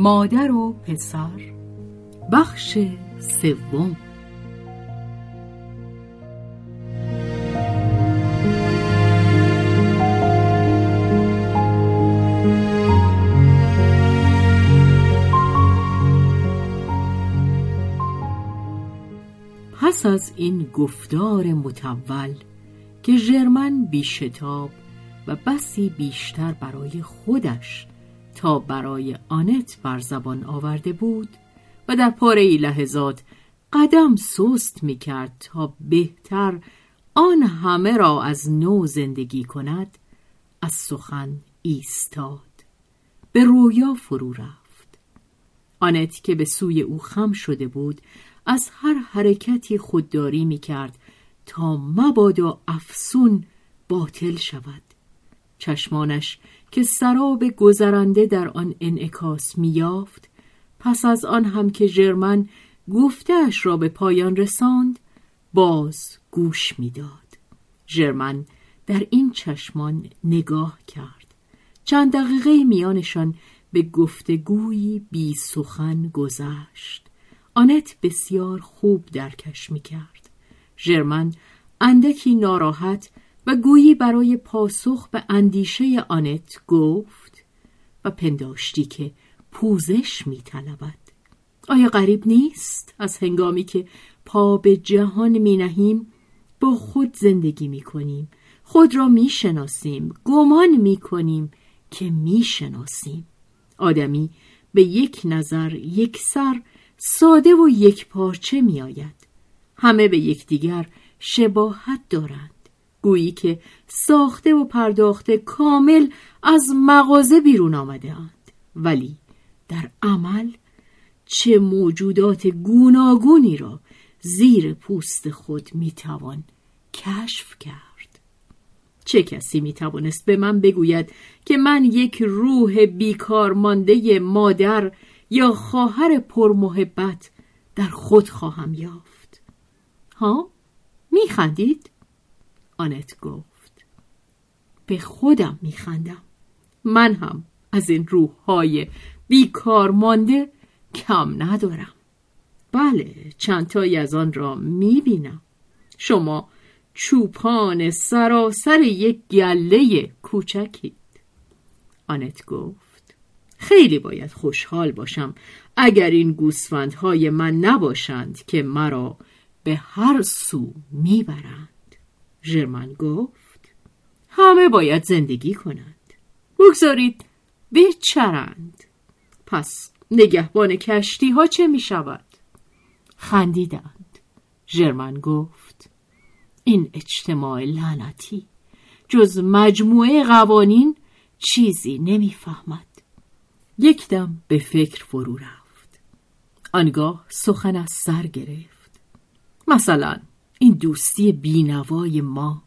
مادر و پسر. بخش سوم. پس از این گفتار متول که ژرمن بیشتاب و بسی بیشتر برای خودش تا برای آنت بر زبان آورده بود و در پاره ای لحظات قدم سست می کرد تا بهتر آن همه را از نو زندگی کند از سخن ایستاد به رویا فرو رفت. آنت که به سوی او خم شده بود از هر حرکتی خودداری می کرد تا مبادا افسون باطل شود. چشمانش که سراب گذرنده در آن انعکاس میافت پس از آن هم که ژرمن گفتهاش را به پایان رساند باز گوش می‌داد. ژرمن در این چشمان نگاه کرد. چند دقیقه میانشان به گفتگویی بی سخن گذشت. آنت بسیار خوب درکش می کرد. ژرمن اندکی ناراحت و گویی برای پاسخ به اندیشه آنت گفت و پنداشتی که پوزش می طلبد. آیا غریب نیست از هنگامی که پا به جهان می نهیم با خود زندگی می کنیم خود را می شناسیم گمان می کنیم که می شناسیم آدمی به یک نظر یک سر ساده و یک پارچه می آید. همه به یکدیگر شباهت دارند. گویی که ساخته و پرداخته کامل از مغازه بیرون آمده اند. ولی در عمل چه موجودات گوناگونی را زیر پوست خود می‌توان کشف کرد؟ چه کسی می‌توانست به من بگوید که من یک روح بیکار مانده مادر یا خواهر پرمحبت در خود خواهم یافت؟ ها؟ میخندید؟ آنت گفت. به خودم میخندم. من هم از این روحهای بیکار مانده کم ندارم. بله چندتایی از آن را می‌بینم. شما چوپان سراسر یک گله کوچکید. آنت گفت. خیلی باید خوشحال باشم اگر این گوسفندهای من نباشند که مرا به هر سو می‌برند. ژرمن گفت همه باید زندگی کنند. بگذارید بچرند. پس نگهبان کشتی ها چه می شود؟ خندیدند. ژرمن گفت این اجتماع لعنتی جز مجموعه قوانین چیزی نمی‌فهمد. یک دم به فکر فرو رفت. آنگاه سخن از سر گرفت. مثلا این دوستی بینوای ما.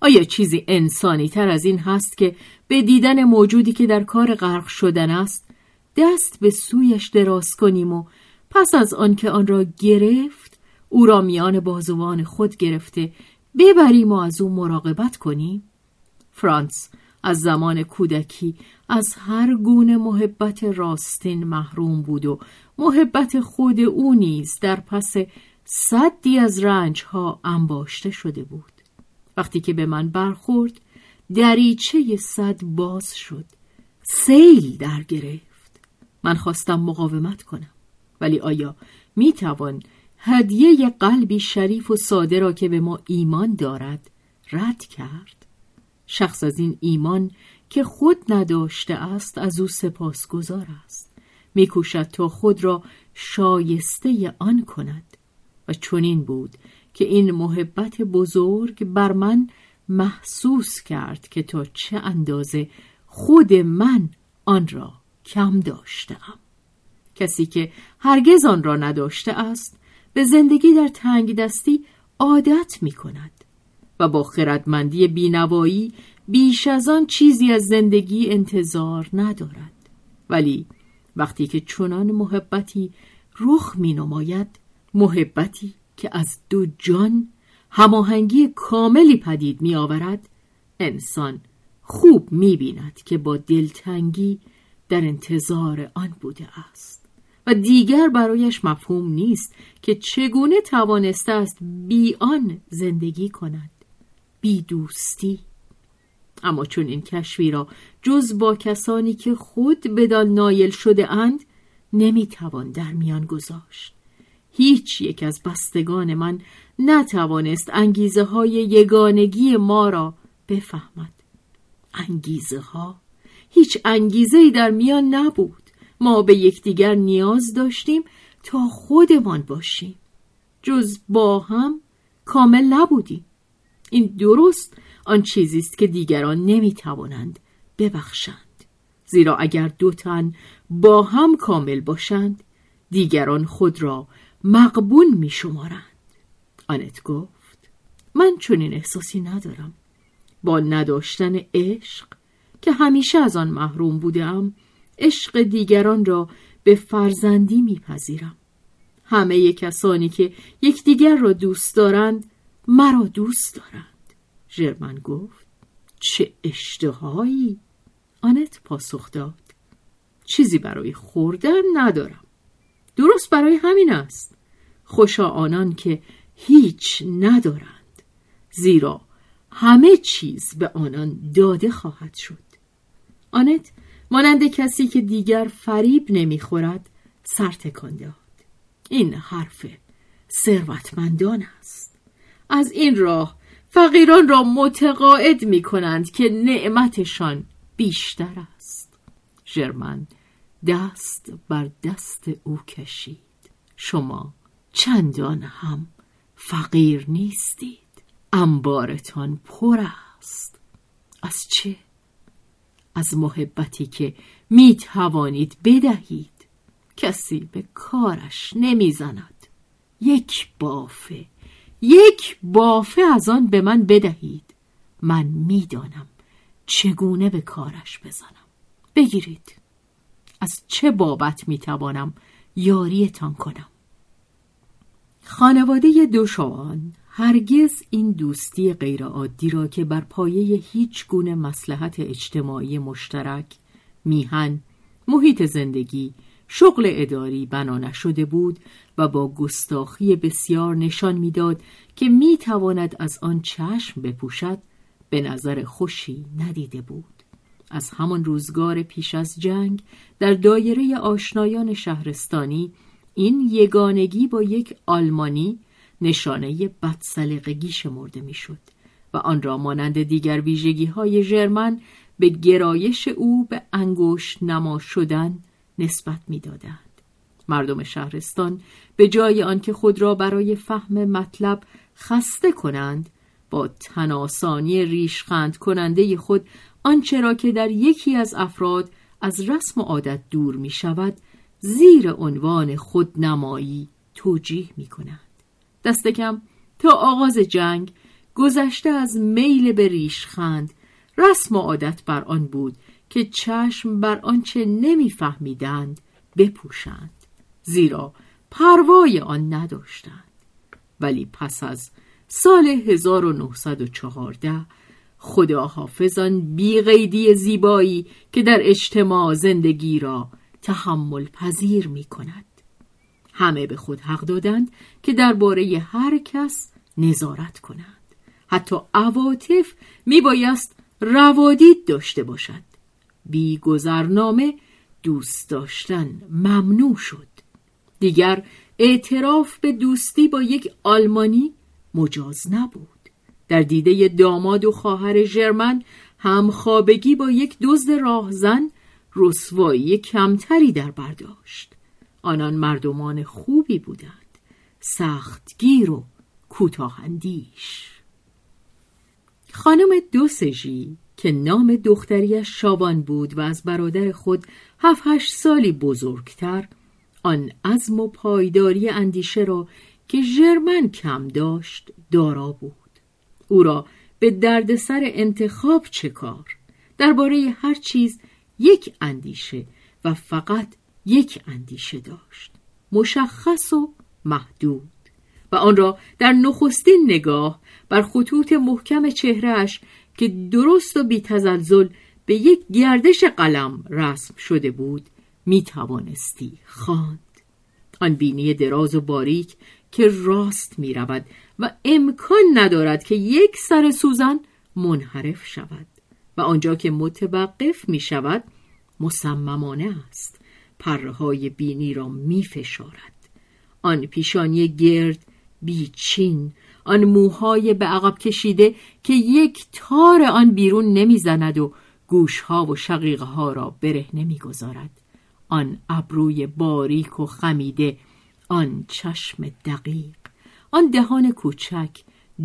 آیا چیزی انسانی تر از این هست که به دیدن موجودی که در کار غرق شدن است دست به سویش دراز کنیم و پس از آنکه آن را گرفت او را میان بازوان خود گرفته ببریم و از او مراقبت کنیم؟ فرانس از زمان کودکی از هر گونه محبت راستین محروم بود و محبت خود او نیز در پس صدی از رنجها انباشته شده بود. وقتی که به من برخورد دریچه صد باز شد. سیل در گرفت. من خواستم مقاومت کنم. ولی آیا می توان هدیه قلبی شریف و ساده را که به ما ایمان دارد رد کرد؟ شخص از این ایمان که خود نداشته است از او سپاسگزار است. میکوشد تا خود را شایسته آن کند. و چنین بود که این محبت بزرگ بر من محسوس کرد که تا چه اندازه خود من آن را کم داشتم. کسی که هرگز آن را نداشته است به زندگی در تنگ دستی عادت می کند و با خردمندی بینوایی بیش از آن چیزی از زندگی انتظار ندارد. ولی وقتی که چنان محبتی رخ می نماید محبتی که از دو جان هماهنگی کاملی پدید می آورد انسان خوب می بیند که با دلتنگی در انتظار آن بوده است. و دیگر برایش مفهوم نیست که چگونه توانسته است بی آن زندگی کند. بی دوستی. اما چون این کشفی را جز با کسانی که خود بدان نایل شده اند نمی‌توان در میان گذاشت. هیچ یک از بستگان من نتوانست انگیزه های یگانگی ما را بفهمد. انگیزه ها هیچ انگیزه ای در میان نبود. ما به یکدیگر نیاز داشتیم تا خودمان باشیم. جز با هم کامل نبودیم. این درست آن چیزی است که دیگران نمی‌توانند ببخشند. زیرا اگر دو تن با هم کامل باشند دیگران خود را مقبول می شمارند آنت گفت من چنین احساسی ندارم. با نداشتن عشق که همیشه از آن محروم بودم عشق دیگران را به فرزندی میپذیرم. همه کسانی که یکدیگر را دوست دارند مرا دوست دارند. ژرمن گفت چه اشتهایی. آنت پاسخ داد چیزی برای خوردن ندارم. درست برای همین است. خوشا آنان که هیچ ندارند. زیرا همه چیز به آنان داده خواهد شد. آنت مانند کسی که دیگر فریب نمی‌خورد سر تکان داد. این حرف ثروتمندان است. از این راه فقیران را متقاعد می کنند که نعمتشان بیشتر است. ژرمن دست بر دست او کشید. شما چندان هم فقیر نیستید. انبارتان پر است. از چه؟ از محبتی که می توانید بدهید. کسی به کارش نمی‌زند. یک بافه. یک بافه از آن به من بدهید. من می‌دانم چگونه به کارش بزنم. بگیرید. از چه بابت می‌توانم یاریتان کنم؟ خانواده دوشوان هرگز این دوستی غیرعادی را که بر پایه هیچ گونه مسلحت اجتماعی مشترک میهن محیط زندگی شغل اداری بنا نشده بود و با گستاخی بسیار نشان می‌داد که می‌تواند از آن چشم بپوشد به نظر خوشی ندیده بود. از همان روزگار پیش از جنگ در دایره آشنایان شهرستانی این یگانگی با یک آلمانی نشانه بدسلقگی شمرده می‌شد و آن را مانند دیگر ویژگی های ژرمن به گرایش او به انگشت نما شدن نسبت می‌دادند. مردم شهرستان به جای آنکه خود را برای فهم مطلب خسته کنند با تناسانی ریشخند کننده خود آنچه را که در یکی از افراد از رسم و عادت دور می شود زیر عنوان خودنمایی توجیه می کنند. دست کم تا آغاز جنگ گذشته از میل به ریشخند رسم و عادت بر آن بود که چشم بر آنچه نمیفهمیدند بپوشند زیرا پروای آن نداشتند ولی پس از سال 1914 خدا حافظان بیغیدی زیبایی که در اجتماع زندگی را تحمل پذیر می کند. همه به خود حق دادند که درباره هر کس نظارت کنند. حتی عواطف می بایست روادید داشته باشد. بی گذرنامه دوست داشتن ممنوع شد. دیگر اعتراف به دوستی با یک آلمانی مجاز نبود. در دیده داماد و خواهر ژرمن همخوابگی با یک دزد راهزن رسوایی کمتری در برداشت آنان مردمان خوبی بودند. سختگیر و کوتاهندیش خانم دوسژی که نام دختریش شابان بود و از برادر خود هفت هشت سالی بزرگتر آن عزم و پایداری اندیشه را که ژرمن کم داشت دارا بود. او را به دردسر انتخاب چه کار؟ درباره هر چیز یک اندیشه و فقط یک اندیشه داشت. مشخص و محدود. و آن را در نخستین نگاه بر خطوط محکم چهرهش که درست و بی تزلزل به یک گردش قلم رسم شده بود می توانستی خواند. آن بینی دراز و باریک که راست می رود و امکان ندارد که یک سر سوزن منحرف شود. و آنجا که متوقف می شود مصممانه است پرهای بینی را می فشارد. آن پیشانی گرد بیچین آن موهای به عقب کشیده که یک تار آن بیرون نمی‌زند و گوشها و شقیقه ها را بره نمی‌گذارد آن ابروی باریک و خمیده آن چشم دقیق آن دهان کوچک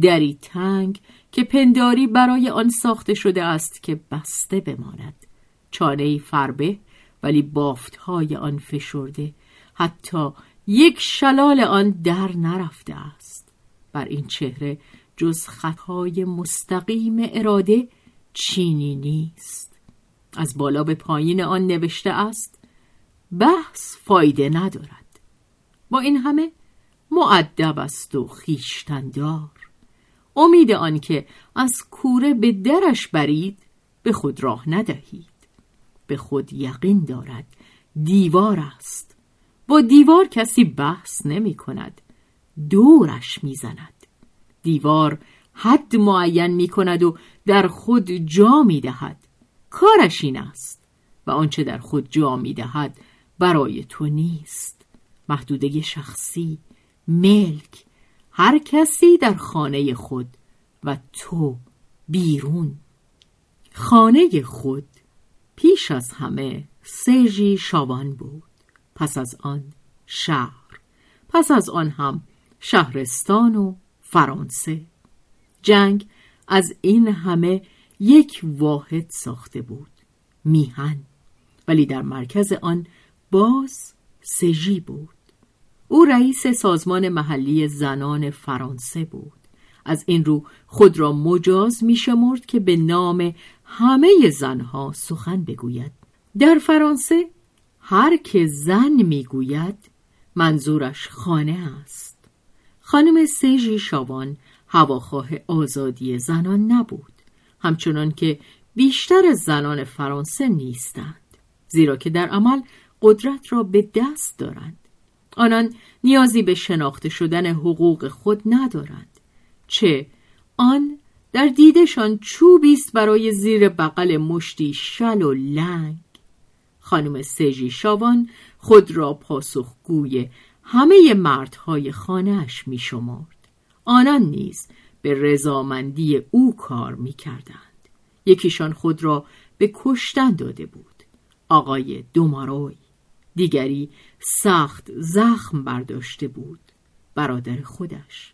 دری تنگ که پنداری برای آن ساخته شده است که بسته بماند. چانه فربه ولی بافت های آن فشرده. حتی یک شلال آن در نرفته است. بر این چهره جز خطهای مستقیم اراده چینی نیست. از بالا به پایین آن نوشته است بحث فایده ندارد. با این همه معدب است و خیشتندار امید آنکه از کوره به درش برید به خود راه ندهید. به خود یقین دارد دیوار است. با دیوار کسی بحث نمی کند. دورش می زند. دیوار حد معین می کند و در خود جا می دهد. کارش این است و آنچه در خود جا می دهد برای تو نیست. محدوده شخصی ملک هر کسی در خانه خود و تو بیرون. خانه خود پیش از همه سژی شاوان بود. پس از آن شهر پس از آن هم شهرستان و فرانسه. جنگ از این همه یک واحد ساخته بود میهن. ولی در مرکز آن باز سژی بود. او رئیس سازمان محلی زنان فرانسه بود. از این رو خود را مجاز می شمرد که به نام همه زنها سخن بگوید. در فرانسه هر که زن می‌گوید منظورش خانه است. خانم سیژی شاوان هواخواه آزادی زنان نبود همچنان که بیشتر زنان فرانسه نیستند زیرا که در عمل قدرت را به دست دارند. آنان نیازی به شناخته شدن حقوق خود ندارند چه آن در دیدشان چوبی است برای زیر بغل مشتی شل و لنگ خانم سژی شاوان خود را پاسخگوی همه مردهای خانهاش می شمارد. آنان نیز به رضامندی او کار می کردند. یکیشان خود را به کشتن داده بود. آقای دوماروی. دیگری سخت زخم برداشته بود برادر خودش.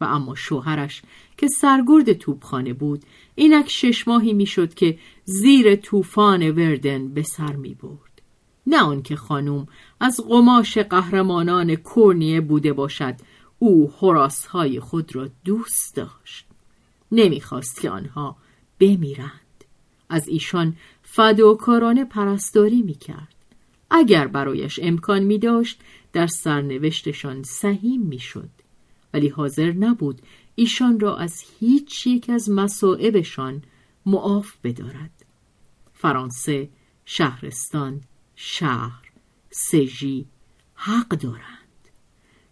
و اما شوهرش که سرگرد توپخانه بود اینک شش ماهی می‌شد که زیر طوفان وردن به سر می برد. نه آنکه خانوم از قماش قهرمانان کورنیه بوده باشد او های خود را دوست داشت. نمی‌خواست که آنها بمیرند. از ایشان فداکارانه پرستاری می‌کرد. اگر برایش امکان می داشت در سرنوشتشان سهیم می‌شد. ولی حاضر نبود ایشان را از هیچ یک از مصائبشان معاف بدارد. فرانسه شهرستان شهر سژی حق دارند.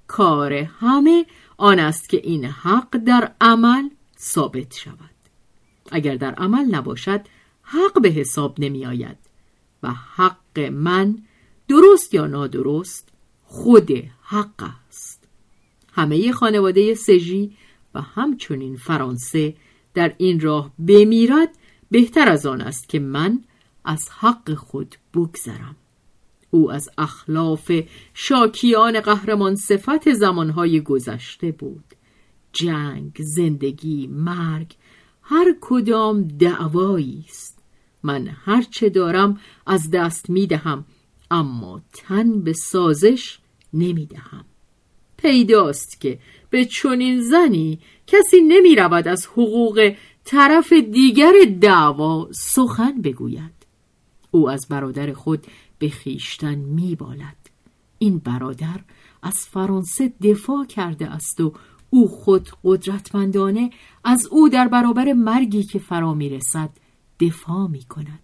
کار همه آن است که این حق در عمل ثابت شود. اگر در عمل نباشد حق به حساب نمی آید و حق من درست یا نادرست خود حق است. همه خانواده سژی و همچنین فرانسه در این راه بمیرد بهتر از آن است که من از حق خود بگذرم. او از اخلاف شاکیان قهرمان صفت زمانهای گذشته بود. جنگ زندگی مرگ هر کدام دعوایی است. من هرچه دارم از دست می دهم اما تن به سازش نمی دهم پیداست که به چنین زنی کسی نمی رود از حقوق طرف دیگر دعوا سخن بگوید او از برادر خود به خیشتن می بالد. این برادر از فرانسه دفاع کرده است و او خود قدرتمندانه از او در برابر مرگی که فرا می رسد دفاع می کند.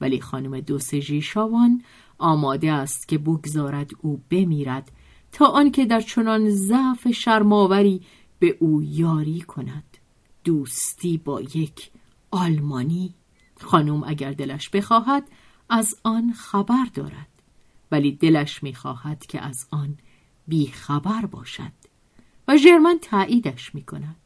ولی خانم دوسژی شاوان آماده است که بگذارد او بمیرد تا آنکه در چنان ضعف شرماوری به او یاری کند. دوستی با یک آلمانی. خانم اگر دلش بخواهد از آن خبر دارد. ولی دلش می‌خواهد که از آن بیخبر باشد. و ژرمن تاییدش می‌کند.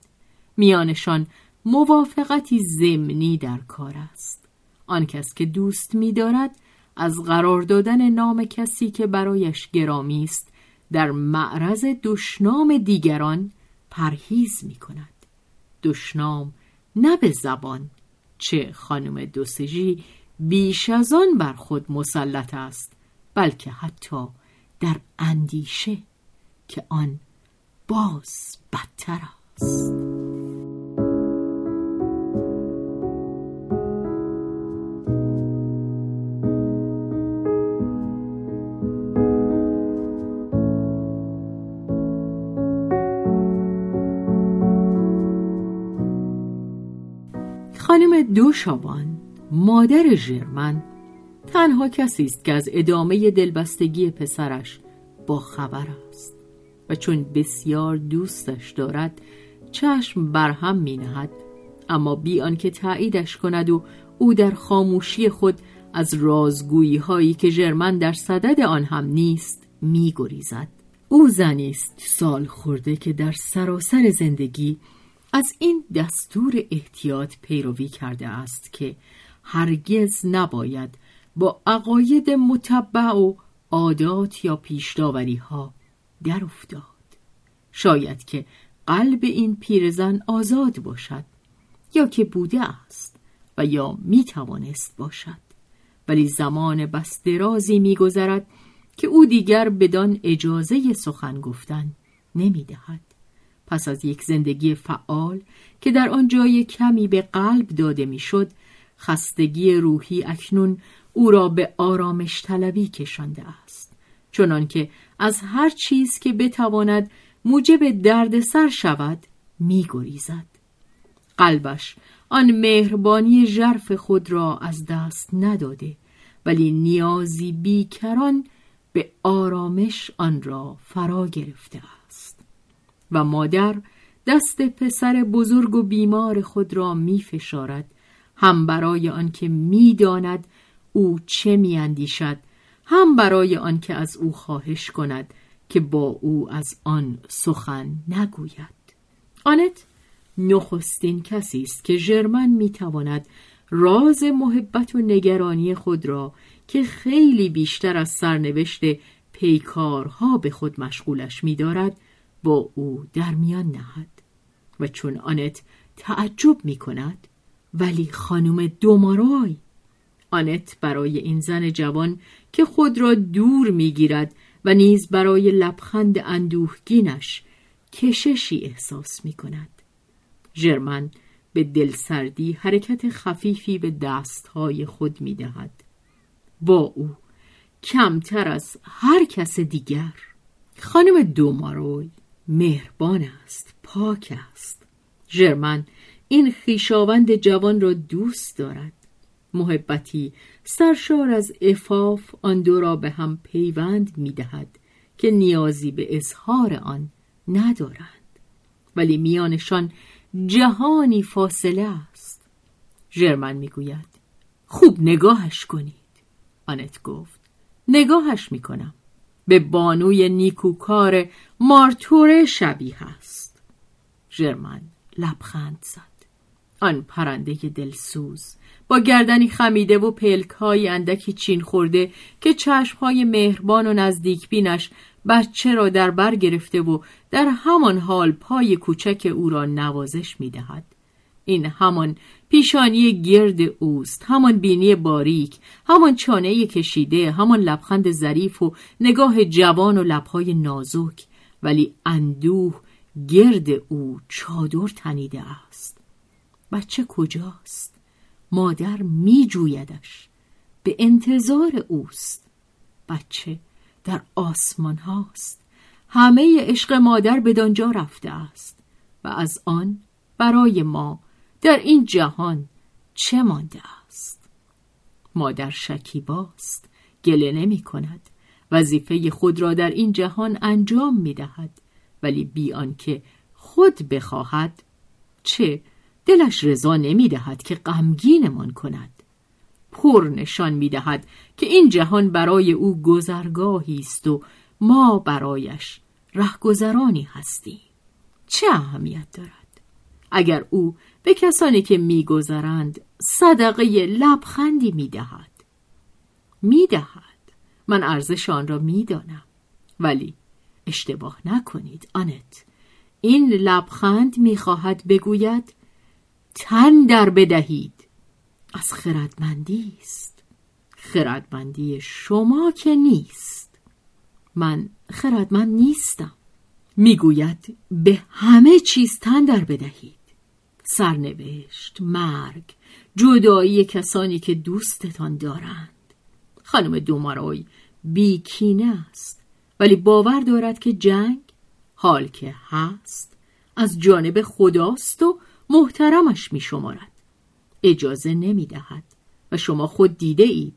میانشان موافقتی ضمنی در کار است. آن کس که دوست میدارد از قرار دادن نام کسی که برایش گرامی است در معرض دشنام دیگران پرهیز می کند. دشنام نه به زبان چه خانم دوسژی بیش از آن بر خود مسلط است بلکه حتی در اندیشه که آن باز بدتر است. خانم دو شابان مادر ژرمن تنها کسی است که از ادامه دلبستگی پسرش با خبر است و چون بسیار دوستش دارد چشم برهم می نهد اما بی آنکه تاییدش کند و او در خاموشی خود از رازگویی هایی که ژرمن در صدد آن هم نیست می گریزد. او زنی است سال خورده که در سراسر زندگی از این دستور احتیاط پیروی کرده است که هرگز نباید با عقاید متبع و عادات یا پیشداوری ها در افتاد شاید که قلب این پیرزن آزاد باشد یا که بوده است و یا می توانست باشد ولی زمان بس درازی میگذرد که او دیگر بدان اجازه سخن گفتن نمی دهد. پس از یک زندگی فعال که در آن جای کمی به قلب داده می‌شد خستگی روحی اکنون او را به آرامش طلبی کشانده است. چنان که از هر چیز که بتواند موجب دردسر شود میگریزد. قلبش آن مهربانی ژرف خود را از دست نداده ولی نیازی بیکران به آرامش آن را فرا گرفته است. و مادر دست پسر بزرگ و بیمار خود را می فشارد هم برای آنکه می‌داند او چه میاندیشد هم برای آنکه از او خواهش کند که با او از آن سخن نگوید. آنت نخستین کسی است که ژرمن می‌تواند راز محبت و نگرانی خود را که خیلی بیشتر از سرنوشت پیکارها به خود مشغولش میدارد با او در میان نهد و چون آنت تعجب می کند ولی خانم دومارای آنت برای این زن جوان که خود را دور می‌گیرد و نیز برای لبخند اندوهگینش کششی احساس می کند. ژرمن به دلسردی حرکت خفیفی به دستهای خود می دهد. با او کمتر از هر کس دیگر خانم دوماروی مهربان است پاک است. ژرمن این خیشاوند جوان را دوست دارد. محبتی سرشار از افاف آن دو را به هم پیوند می دهد که نیازی به اظهار آن ندارند. ولی میانشان جهانی فاصله است. ژرمن می‌گوید خوب نگاهش کنید. آنت گفت نگاهش می‌کنم. به بانوی نیکوکار مارتوره شبیه است ژرمن لبخند زد آن پرنده دلسوز با گردنی خمیده و پلک های اندکی چین خورده که چشم های مهربان و نزدیک بینش بچه را در بر گرفته و در همان حال پای کوچک او را نوازش می دهد. این همان پیشانی گرد اوست همان بینی باریک همان چانه کشیده همان لبخند ظریف و نگاه جوان و لبهای نازک. ولی اندوه گرد او چادر تنیده است. بچه کجاست؟ مادر می جویدش به انتظار اوست. بچه در آسمان هاست. همه عشق مادر به دانجا رفته است. و از آن برای ما در این جهان چه مانده است؟ مادر شکیباست گله نمی کند. وظیفه خود را در این جهان انجام می دهد. ولی بیان که خود بخواهد چه؟ دلش رضا نمی دهد که غمگینمان کند. پر نشان می دهد که این جهان برای او گذرگاهی است و ما برایش رهگذرانی هستیم. چه اهمیت دارد؟ اگر او به کسانی که میگذرند صدقه لبخندی می‌دهد. می‌دهد. من ارزش آن را می‌دانم. ولی اشتباه نکنید آنت. این لبخند می‌خواهد بگوید تن در بدهید. از خردمندی است. خردمندی شما که نیست. من خردمند نیستم. می‌گوید به همه چیز تن در بدهید. سرنوشت مرگ جدایی کسانی که دوستتان دارند خانم دومارای بیکینه است ولی باور دارد که جنگ حال که هست از جانب خداست و محترمش می شمارد. اجازه نمی دهد و شما خود دیده اید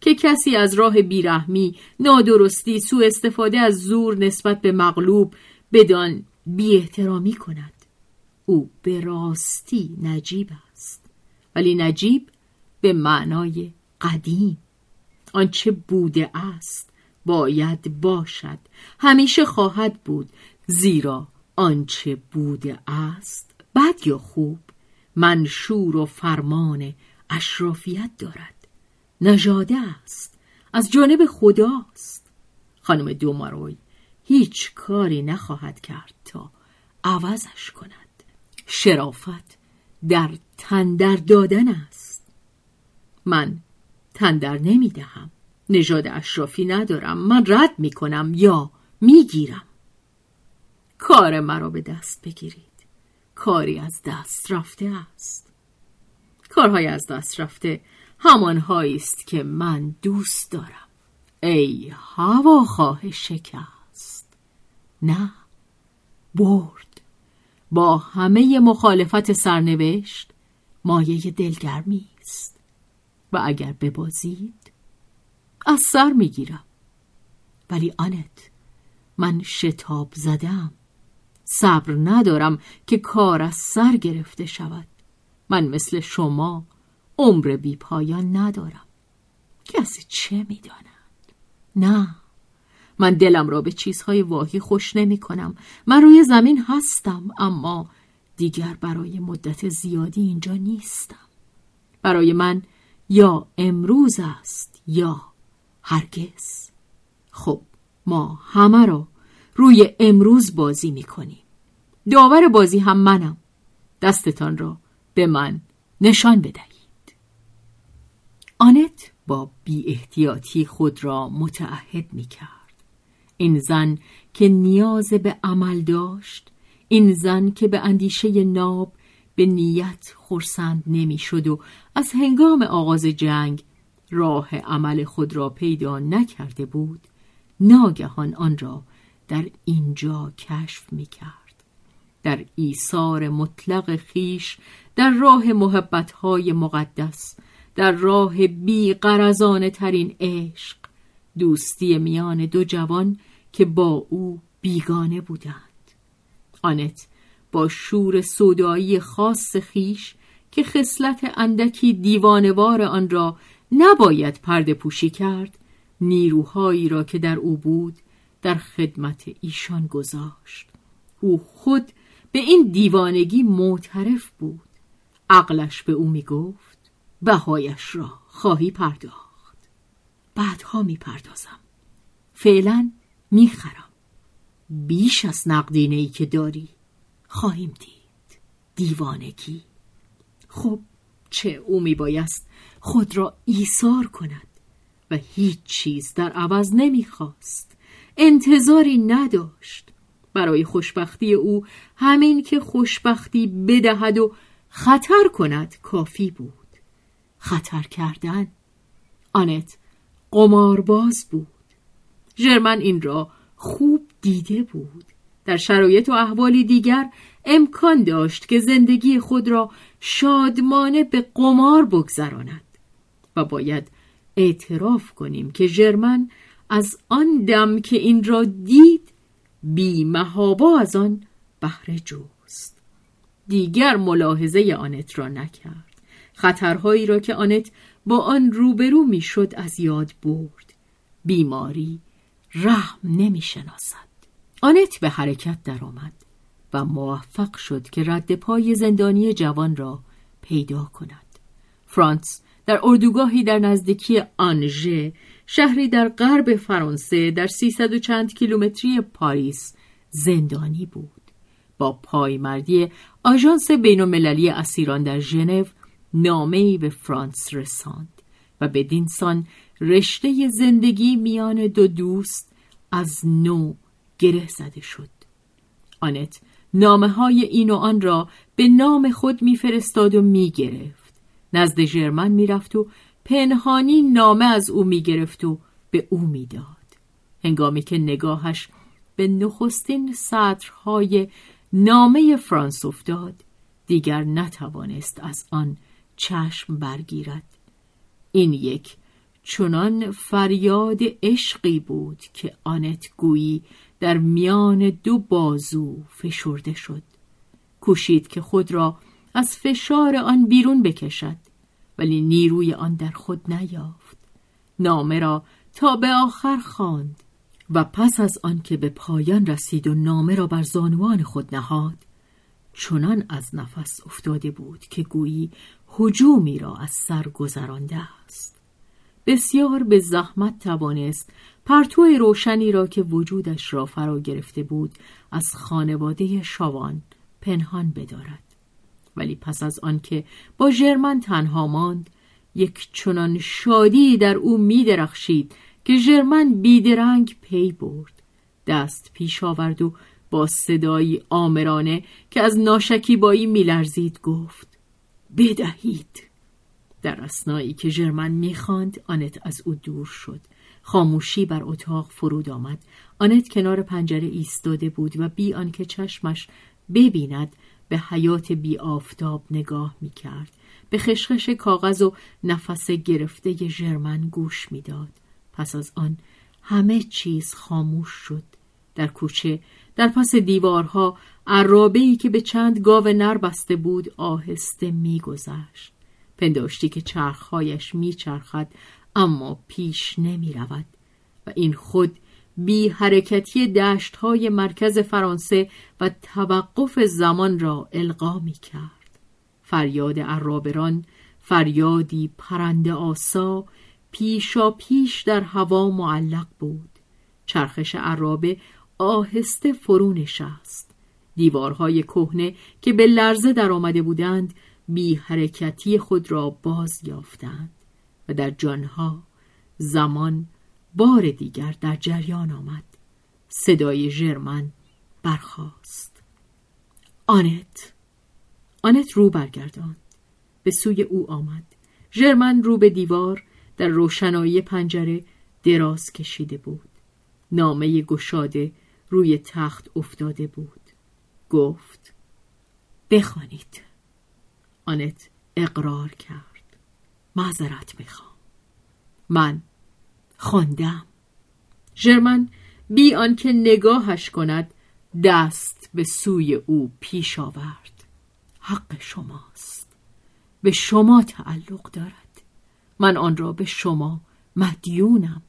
که کسی از راه بیرحمی، نادرستی، سوء استفاده از زور نسبت به مغلوب بدان بی احترامی کند. او به راستی نجیب است ولی نجیب به معنای قدیم. آنچه بوده است باید باشد همیشه خواهد بود زیرا آنچه بوده است بد یا خوب منشور و فرمان اشرافیت دارد. نژاده است از جانب خداست خانم دوماروی هیچ کاری نخواهد کرد تا عوضش کند. شرافت در تندر دادن است. من تندر نمی دهم نژاد اشرافی ندارم. من رد می کنم یا می گیرم کار مرا به دست بگیرید. کاری از دست رفته است. کارهای از دست رفته همانهایی است که من دوست دارم. ای هواخواه شکست. نه برد. با همه مخالفت سرنوشت مایه دلگرمی است. و اگر ببازید از سر می‌گیرم. ولی آنت من شتاب زدم. صبر ندارم که کار از سر گرفته شود. من مثل شما عمر بی پایان ندارم. کسی چه می‌داند؟ نه. من دلم را به چیزهای واهی خوش نمی کنم. من روی زمین هستم اما دیگر برای مدت زیادی اینجا نیستم. برای من یا امروز است یا هرگز. خب ما همه را روی امروز بازی می کنیم. داور بازی هم منم. دستتان را به من نشان بدهید. آنت با بی احتیاطی خود را متعهد می کرد. این زن که نیاز به عمل داشت این زن که به اندیشه ناب به نیت خورسند نمی‌شد و از هنگام آغاز جنگ راه عمل خود را پیدا نکرده بود ناگهان آن را در اینجا کشف می کرد در ایثار مطلق خیش در راه محبتهای مقدس در راه بی ترین عشق دوستی میان دو جوان که با او بیگانه بودند. آنت با شور سودایی خاص خیش که خصلت اندکی دیوانوار آن را نباید پرده پوشی کرد نیروهایی را که در او بود در خدمت ایشان گذاشت. او خود به این دیوانگی معترف بود. عقلش به او می گفت بهایش را خواهی پرداخت. بعدها می پردازم فعلا می خرم بیش از نقدینه ای که داری. خواهیم دید. دیوانگی. خب چه او می بایست خود را ایثار کند و هیچ چیز در عوض نمی‌خواست. انتظاری نداشت. برای خوشبختی او همین که خوشبختی بدهد و خطر کند کافی بود. خطر کردن آنت قمارباز بود. ژرمن این را خوب دیده بود. در شرایط و احوالی دیگر امکان داشت که زندگی خود را شادمانه به قمار بگذراند و باید اعتراف کنیم که ژرمن از آن دم که این را دید بی محابا از آن بهره جوست دیگر ملاحظه آنت را نکرد. خطرهایی را که آنت با آن روبرو می‌شد از یاد برد. بیماری رحم نمی شناسد آنت به حرکت درآمد و موفق شد که رد پای زندانی جوان را پیدا کند. فرانس در اردوگاهی در نزدیکی آنژه شهری در غرب فرانسه در سیصد و چند کیلومتری پاریس زندانی بود. با پایمردی آژانس بینالمللی اسیران در ژنو نامهای به فرانس رساند و به دینسان رشته زندگی میان دو دوست از نو گره زده شد. آنت نامه های این و آن را به نام خود میفرستاد و می‌گرفت. نزد ژرمن می‌رفت و پنهانی نامه از او می‌گرفت و به او می‌داد. هنگامی که نگاهش به نخستین سطرهای نامه فرانس افتاد دیگر نتوانست از آن چشم برگیرد. این یک چنان فریاد عشقی بود که آنت گویی در میان دو بازو فشرده شد. کوشید که خود را از فشار آن بیرون بکشد ولی نیروی آن در خود نیافت. نامه را تا به آخر خواند و پس از آن که به پایان رسید و نامه را بر زانوان خود نهاد چنان از نفس افتاده بود که گویی هجومی را از سر گذرانده است. بسیار به زحمت توانست پرتو روشنی را که وجودش را فرا گرفته بود از خانواده شاوان پنهان بدارد. ولی پس از آنکه با ژرمن تنها ماند یک چنان شادی در او می درخشید که ژرمن بیدرنگ پی برد دست پیش آورد و با صدایی آمرانه که از ناشکیبایی میلرزید گفت بدهید. در اسنایی که ژرمن می‌خواند آنت از او دور شد خاموشی بر اتاق فرود آمد آنت کنار پنجره ایستاده بود و بی آنکه چشمش ببیند به حیات بی آفتاب نگاه می کرد. به خشخش کاغذ و نفس گرفته ژرمن گوش می‌داد. پس از آن همه چیز خاموش شد. در کوچه در پس دیوارها ای که به چند گاو نر بسته بود آهسته میگذشت. پنداشتی که چرخهایش میچرخد اما پیش نمی رود و این خود بی حرکتی دشت های مرکز فرانسه و توقف زمان را القا می کرد فریاد عرابران فریادی پرنده آسا پیشا پیش در هوا معلق بود. چرخش عرابه آهسته فرو نشست. دیوارهای کهنه که به لرزه در آمده بودند بی حرکتی خود را باز یافتند و در جانها زمان بار دیگر در جریان آمد. صدای ژرمن برخاست. آنت آنت رو برگرداند. به سوی او آمد. ژرمن رو به دیوار در روشنایی پنجره دراز کشیده بود. نامه گشاده روی تخت افتاده بود. گفت بخوانید. آنت اقرار کرد. معذرت می‌خوام. من خواندم. ژرمن بی آنکه نگاهش کند دست به سوی او پیش آورد. حق شماست. به شما تعلق دارد. من آن را به شما مدیونم.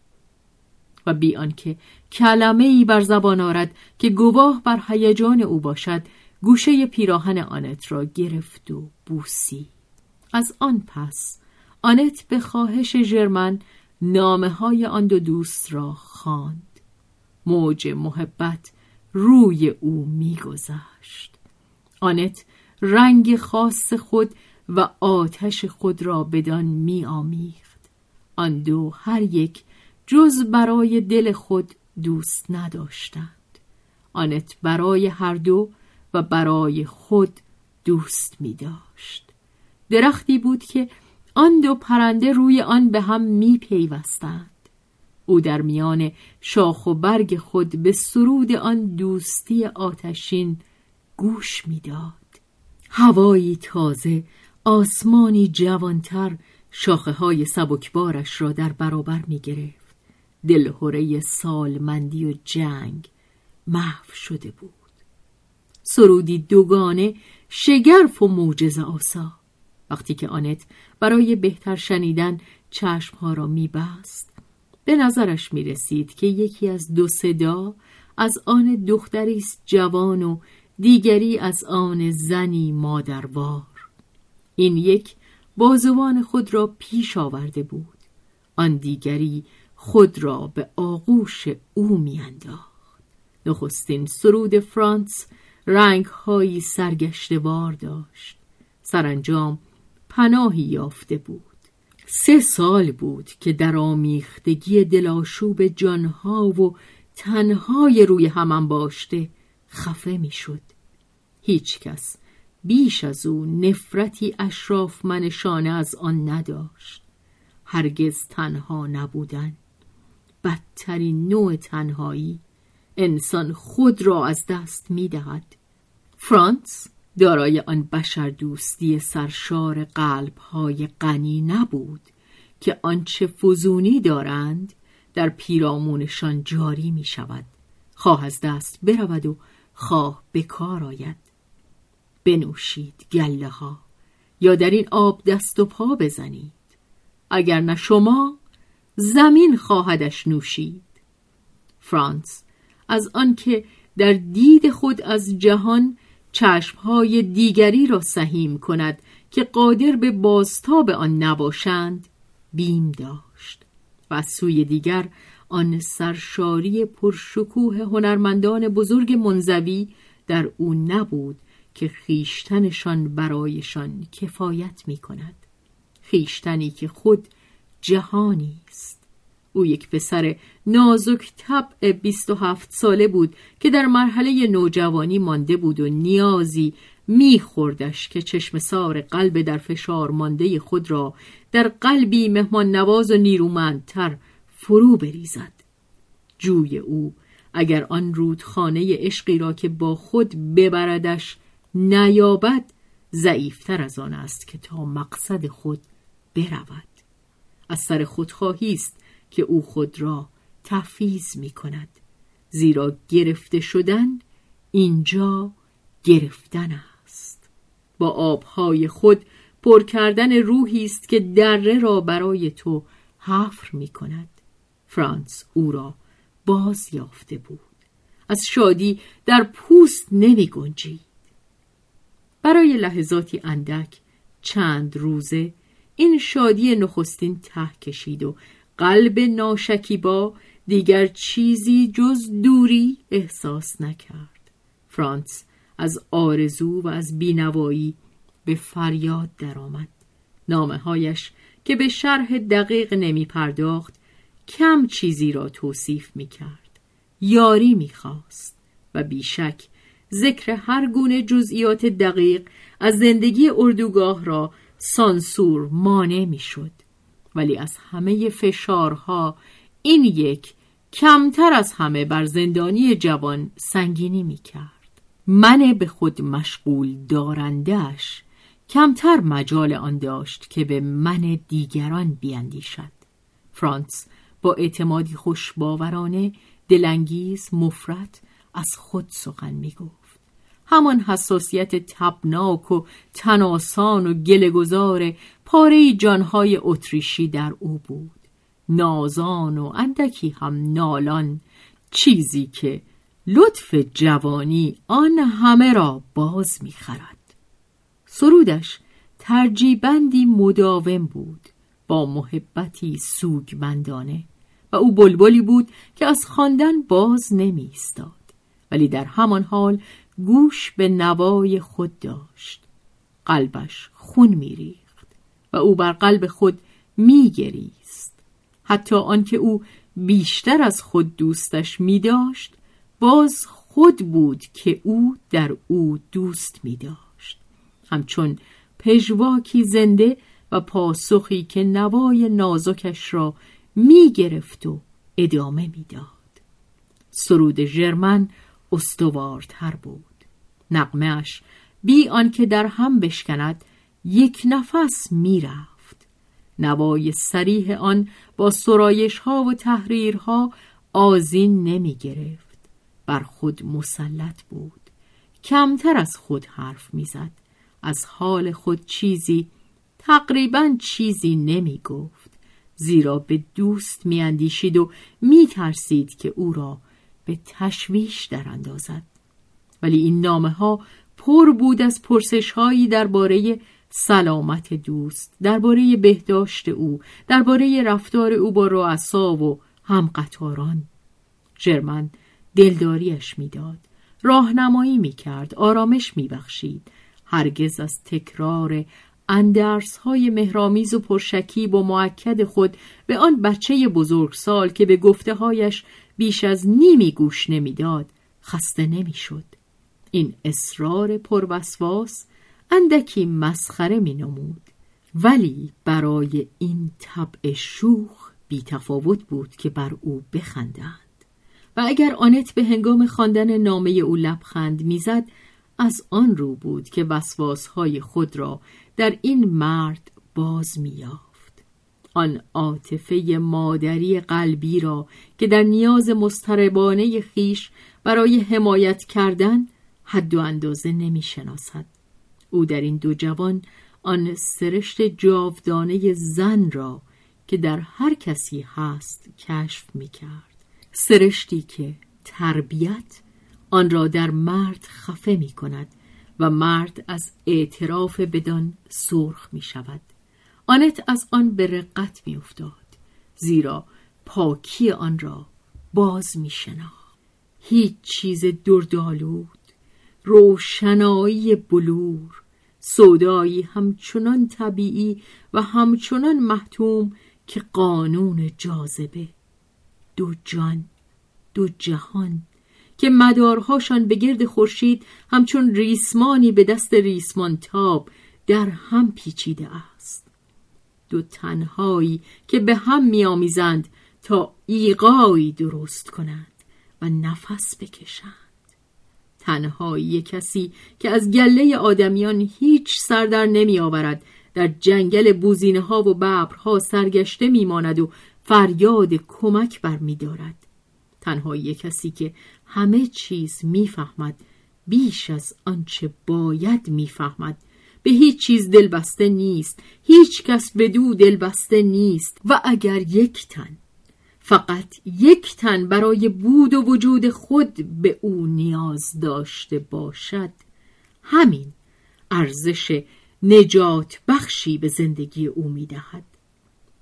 و بی آنکه کلمه ای بر زبان آرد که گواه بر هیجان او باشد گوشه پیراهن آنت را گرفت و بوسی. از آن پس آنت به خواهش ژرمن نامه های آن دو دوست را خواند. موج محبت روی او میگذشت. آنت رنگ خاص خود و آتش خود را بدان میآمیخت. آن دو هر یک جز برای دل خود دوست نداشتند. آنت برای هر دو و برای خود دوست می داشت. درختی بود که آن دو پرنده روی آن به هم می پیوستند. او در میان شاخ و برگ خود به سرود آن دوستی آتشین گوش می‌داد. هوایی تازه آسمانی جوانتر شاخه های سبکبارش را در برابر می گرفت. دلهوره سالمندی و جنگ محو شده بود. سرودی دوگانه شگرف و موجز آسا. وقتی که آنت برای بهتر شنیدن چشمها را میبست به نظرش می رسید که یکی از دو صدا از آن دختری است جوان و دیگری از آن زنی مادروار این یک بازوان خود را پیش آورده بود. آن دیگری خود را به آغوش او میانداخت. نخستین سرود فرانس رنگهایی سرگشتوار داشت سرانجام پناهی یافته بود سه سال بود که در آمیختگی دلاشوب جانها و تنهای روی همان باشته خفه می‌شد. هیچ کس بیش از او نفرتی اشراف منشانه از آن نداشت هرگز تنها نبودن بدترین نوع تنهایی انسان خود را از دست می دهد. فرانس دارای آن بشر دوستی سرشار قلب های غنی نبود که آنچه فزونی دارند در پیرامونشان جاری می شود خواه از دست برود و خواه به کار آید. بنوشید گله ها یا در این آب دست و پا بزنید. اگر نه شما زمین خواهدش نوشید. فرانس از آنکه در دید خود از جهان چشمهای دیگری را سهیم کند که قادر به بازتاب آن نباشند بیم داشت و سوی دیگر آن سرشاری پرشکوه هنرمندان بزرگ منزوی در او نبود که خیشتنشان برایشان کفایت می کند خیشتنی که خود جهانی است. او یک پسر نازک طبع 27 ساله بود که در مرحله نوجوانی مانده بود و نیازی میخوردش که چشم سار قلب در فشار مانده خود را در قلبی مهمان نواز و نیرومندتر فرو بریزد. جوی او اگر آن رودخانه عشقی را که با خود ببردش نیابد ضعیفتر از آن است که تا مقصد خود برود. از سر خودخواهی است که او خود را تفیز می کند زیرا گرفته شدن اینجا گرفتن است. با آبهای خود پر کردن روحی است که دره را برای تو حفر می کند فرانس او را باز یافته بود. از شادی در پوست نمی گنجید برای لحظاتی اندک چند روزه این شادی نخستین ته کشید و قلب ناشکیبا دیگر چیزی جز دوری احساس نکرد. فرانس از آرزو و از بینوایی به فریاد درآمد. نامه هایش که به شرح دقیق نمی پرداخت کم چیزی را توصیف می کرد یاری می خواست و بیشک ذکر هر گونه جزئیات دقیق از زندگی اردوگاه را سانسور مانع می‌شد. ولی از همه فشارها این یک کمتر از همه بر زندانی جوان سنگینی می کرد. من به خود مشغول دارندش کمتر مجال آن داشت که به من دیگران بیاندیشد. فرانس با اعتمادی خوشباورانه دلانگیز مفرت از خود سخن می گفت. همان حساسیت تبناک و تناسان و گلگزار پاره جانهای اتریشی در او بود. نازان و اندکی هم نالان چیزی که لطف جوانی آن همه را باز می‌خرد سرودش ترجیبندی مداوم بود با محبتی سوگمندانه و او بلبلی بود که از خواندن باز نمی استاد. ولی در همان حال گوش به نوای خود داشت قلبش خون میریخت و او بر قلب خود میگریست. حتی آنکه او بیشتر از خود دوستش می داشت باز خود بود که او در او دوست می داشت همچون پژواکی زنده و پاسخی که نوای نازکش را می گرفت و ادامه می‌داد. سرود ژرمن استوارتر بود. نقمهش بی آنکه در هم بشکند یک نفس می‌رفت. نوای سریح آن با سرایش ها و تحریرها آزین نمی گرفت بر خود مسلط بود. کمتر از خود حرف می‌زد. از حال خود چیزی تقریبا چیزی نمی گفت زیرا به دوست میاندیشید و میترسید که او را به تشویش در اندازد. ولی این نامه ها پر بود از پرسش هایی درباره سلامت دوست درباره بهداشت او درباره رفتار او با رؤسا و هم قطاران جرمن دلداریش می‌داد. راهنمایی می‌کرد آرامش میبخشید. هرگز از تکرار اندرس های مهرامیز و پرشکیب و معکد خود به آن بچه بزرگسال که به گفته هایش بیش از نیمی گوش نمی‌داد خسته نمی‌شد. این اصرار پروسواس اندکی مسخره می نمود. ولی برای این طبع شوخ بی تفاوت بود که بر او بخندند. و اگر آنت به هنگام خواندن نامه او لبخند می‌زد از آن رو بود که وسواسهای خود را در این مرد باز میافت آن عاطفه مادری قلبی را که در نیاز مستربانه خیش برای حمایت کردن حد و اندازه نمی‌شناسد. او در این دو جوان آن سرشت جاودانه زن را که در هر کسی هست کشف می کرد سرشتی که تربیت آن را در مرد خفه می کند و مرد از اعتراف بدان سرخ می شود آنت از آن به رقت می افتاد زیرا پاکی آن را باز می شنا. هیچ چیز دردالود روشنایی بلور سودایی همچنان طبیعی و همچنان محتوم که قانون جاذبه. دو جان دو جهان که مدارهاشان به گرد خورشید همچون ریسمانی به دست ریسمان تاب در هم پیچیده است. دو تنهایی که به هم میآمیزند تا ایقایی درست کنند و نفس بکشند. تنهایی کسی که از گله آدمیان هیچ سر در نمی آورد. در جنگل بوزینه ها و ببرها سرگشته میماند و فریاد کمک بر می دارد. تنهایی کسی که همه چیز می‌فهمد بیش از آنچه باید می‌فهمد به هیچ چیز دلبسته نیست هیچ کس به دو دلبسته نیست. و اگر یک تن فقط یک تن برای بود و وجود خود به او نیاز داشته باشد. همین ارزش نجات بخشی به زندگی او می‌دهد.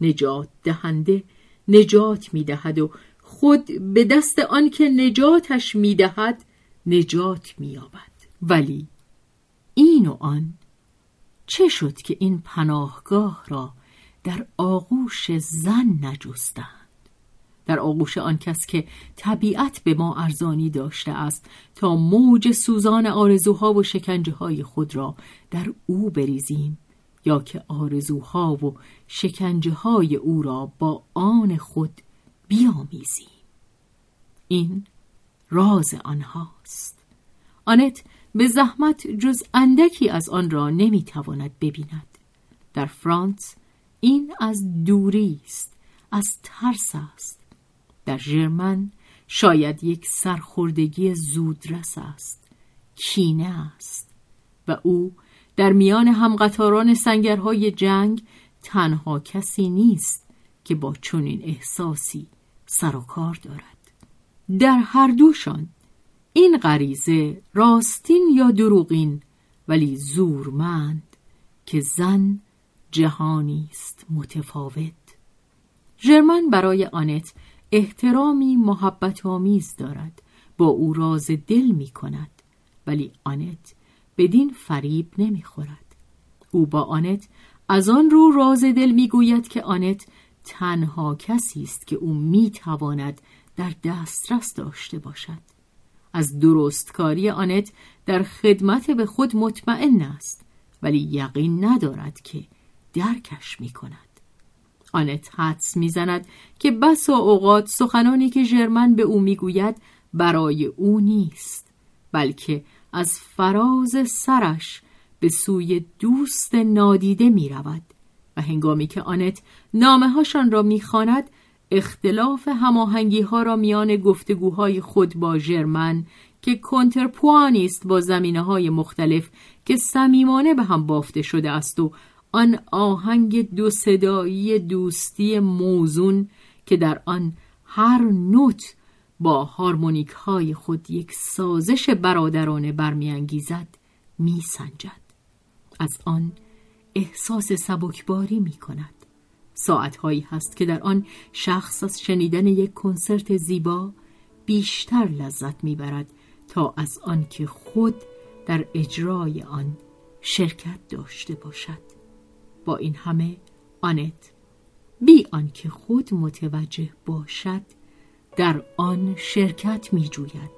نجات دهنده نجات می‌دهد و خود به دست آنکه نجاتش می‌دهد نجات مییابد. ولی این و آن چه شد که این پناهگاه را در آغوش زن نجستند؟ در آغوش آن کس که طبیعت به ما ارزانی داشته است تا موج سوزان آرزوها و شکنجه های خود را در او بریزیم یا که آرزوها و شکنجه های او را با آن خود بیامیزیم. این راز آنهاست. آنت به زحمت جز اندکی از آن را نمی‌تواند ببیند. در فرانس این از دوری است از ترس است. در ژرمن شاید یک سرخوردگی زودرس است کینه است و او در میان همقطاران سنگرهای جنگ تنها کسی نیست که با چنین احساسی سر و کار دارد. در هر دوشان این غریزه راستین یا دروغین ولی زورمند که زن جهانی است متفاوت. ژرمن برای آنت احترامی محبت آمیز دارد. با او راز دل می کند ولی آنت بدین فریب نمی خورد او با آنت از آن رو راز دل می گوید که آنت تنها کسی است که او می تواند در دسترس داشته باشد. از درستکاری آنت در خدمت به خود مطمئن است ولی یقین ندارد که درکش می کند آنت حدس می‌زند که بس و اوقات سخنانی که ژرمن به او می‌گوید برای او نیست بلکه از فراز سرش به سوی دوست نادیده می رود و هنگامی که آنت نامه هاشان را می‌خواند اختلاف هماهنگی ها را میان گفتگوهای خود با ژرمن که کنترپوانی است با زمینه های مختلف که صمیمانه به هم بافته شده است و آن آهنگ دو صدایی دوستی موزون که در آن هر نوت با هارمونیک های خود یک سازش برادرانه برمیانگیزد میسنجد. از آن احساس سبکباری می کند ساعتهایی هست که در آن شخص از شنیدن یک کنسرت زیبا بیشتر لذت می‌برد تا از آن که خود در اجرای آن شرکت داشته باشد. با این همه آنت. بی آنکه خود متوجه باشد در آن شرکت می جوید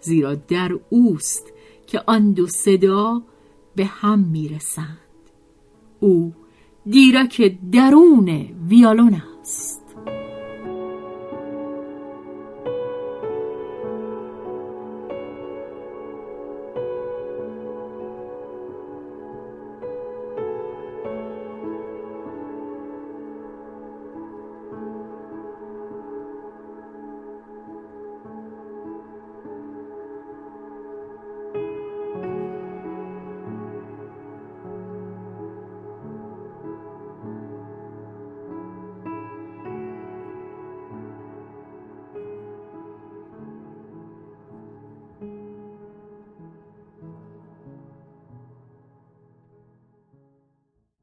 زیرا در اوست که آن دو صدا به هم می رسند او دیرک درون ویالون است.